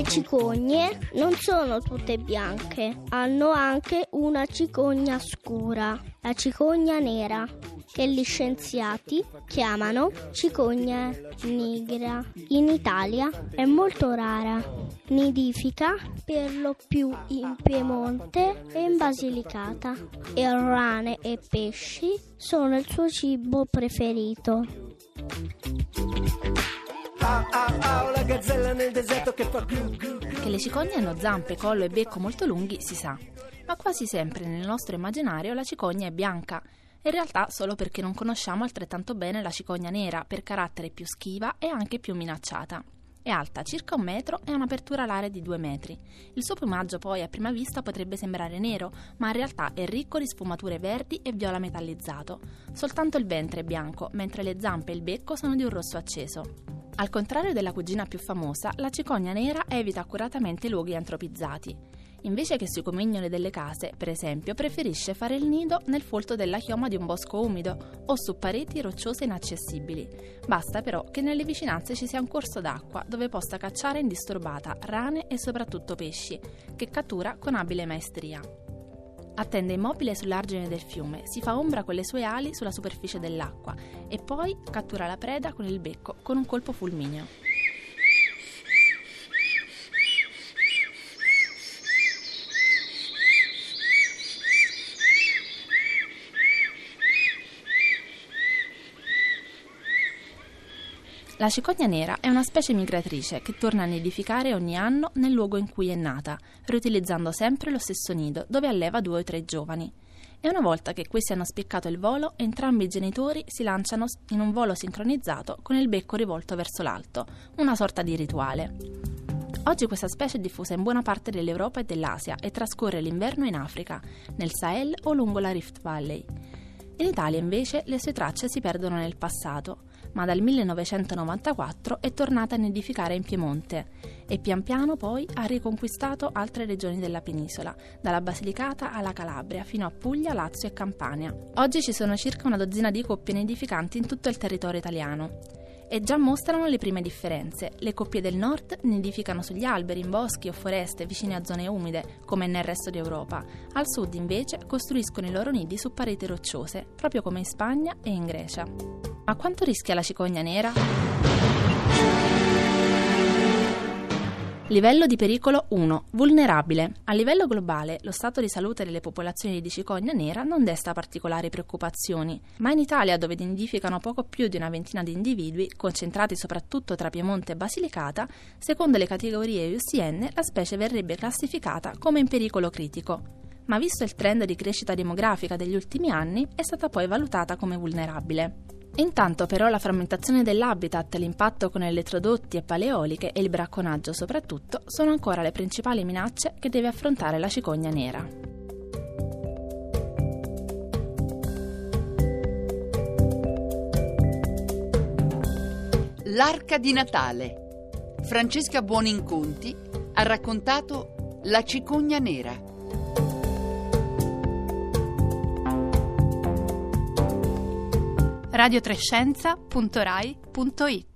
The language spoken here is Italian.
Le cicogne non sono tutte bianche, hanno anche una cicogna scura, la cicogna nera, che gli scienziati chiamano cicogna nigra. In Italia è molto rara, nidifica per lo più in Piemonte e in Basilicata e rane e pesci sono il suo cibo preferito. Che le cicogne hanno zampe, collo e becco molto lunghi si sa, ma quasi sempre nel nostro immaginario la cicogna è bianca. In realtà solo perché non conosciamo altrettanto bene la cicogna nera, per carattere più schiva e anche più minacciata. È alta circa un metro e ha un'apertura alare di due metri. Il suo piumaggio poi a prima vista potrebbe sembrare nero, ma in realtà è ricco di sfumature verdi e viola metallizzato. Soltanto il ventre è bianco, mentre le zampe e il becco sono di un rosso acceso. Al contrario della cugina più famosa, la cicogna nera evita accuratamente i luoghi antropizzati. Invece che sui comignoli delle case, per esempio, preferisce fare il nido nel folto della chioma di un bosco umido o su pareti rocciose inaccessibili. Basta però che nelle vicinanze ci sia un corso d'acqua dove possa cacciare indisturbata rane e soprattutto pesci, che cattura con abile maestria. Attende immobile sull'argine del fiume, si fa ombra con le sue ali sulla superficie dell'acqua e poi cattura la preda con il becco con un colpo fulmineo. La cicogna nera è una specie migratrice che torna a nidificare ogni anno nel luogo in cui è nata, riutilizzando sempre lo stesso nido dove alleva due o tre giovani. E una volta che questi hanno spiccato il volo, entrambi i genitori si lanciano in un volo sincronizzato con il becco rivolto verso l'alto, una sorta di rituale. Oggi questa specie è diffusa in buona parte dell'Europa e dell'Asia e trascorre l'inverno in Africa, nel Sahel o lungo la Rift Valley. In Italia invece le sue tracce si perdono nel passato ma dal 1994 è tornata a nidificare in Piemonte e pian piano poi ha riconquistato altre regioni della penisola, dalla Basilicata alla Calabria fino a Puglia, Lazio e Campania. Oggi ci sono circa una dozzina di coppie nidificanti in tutto il territorio italiano e già mostrano le prime differenze. Le coppie del nord nidificano sugli alberi, in boschi o foreste vicine a zone umide, come nel resto d'Europa. Al sud invece costruiscono i loro nidi su pareti rocciose, proprio come in Spagna e in Grecia. Ma quanto rischia la cicogna nera? Livello di pericolo 1. Vulnerabile. A livello globale, lo stato di salute delle popolazioni di cicogna nera non desta particolari preoccupazioni, ma in Italia, dove nidificano poco più di una ventina di individui, concentrati soprattutto tra Piemonte e Basilicata, secondo le categorie IUCN la specie verrebbe classificata come in pericolo critico. Ma visto il trend di crescita demografica degli ultimi anni, è stata poi valutata come vulnerabile. Intanto però la frammentazione dell'habitat, l'impatto con elettrodotti e paleoliche e il bracconaggio soprattutto sono ancora le principali minacce che deve affrontare la cicogna nera. L'arca di Natale. Francesca Buoninconti ha raccontato La cicogna nera radiotrescienza.rai.it